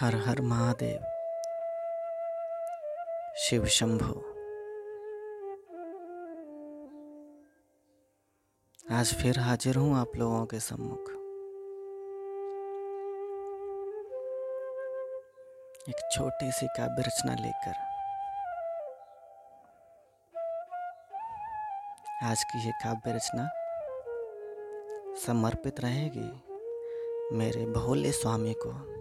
हर हर महादेव। शिव शंभो। आज फिर हाजिर हूँ आप लोगों के सम्मुख। एक छोटी सी काव्य रचना लेकर। आज की ये काव्य रचना समर्पित रहेगी मेरे भोले स्वामी को।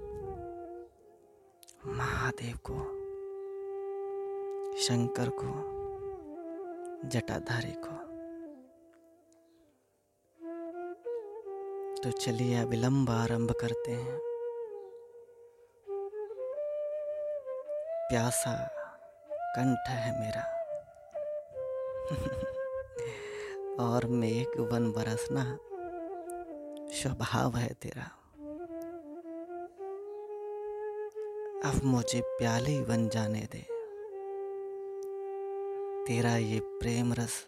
महादेव को, शंकर को, जटाधारी को। तो चलिए अब विलंब आरंभ करते हैं। प्यासा कंठ है मेरा। और मेघ वन बरसना स्वभाव है तेरा। अब मुझे प्याली बन जाने दे। तेरा ये प्रेम रस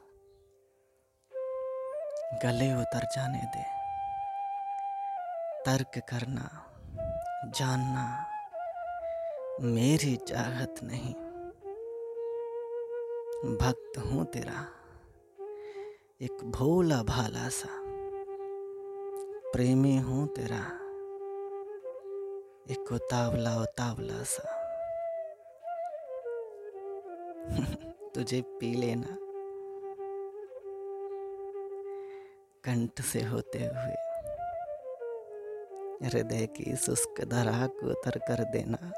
गले उतर जाने दे। तर्क करना, जानना मेरी चाहत नहीं। भक्त हूँ तेरा, एक भोला भाला सा। प्रेमी हूँ तेरा एक उतावला उतावला सा तुझे पी लेना कंठ से होते हुए हृदय की शुष्क धरा को उतर कर देना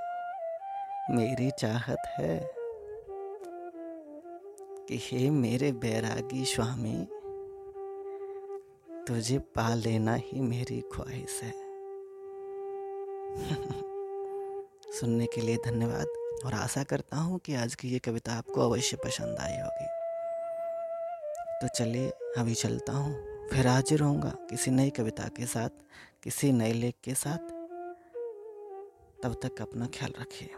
मेरी चाहत है कि हे मेरे बैरागी स्वामी तुझे पा लेना ही मेरी ख्वाहिश है सुनने के लिए धन्यवाद, और आशा करता हूँ कि आज की ये कविता आपको अवश्य पसंद आई होगी। तो चलिए, अभी चलता हूँ, फिर हाजिर होऊँगा किसी नई कविता के साथ, किसी नए लेख के साथ। तब तक अपना ख्याल रखिए।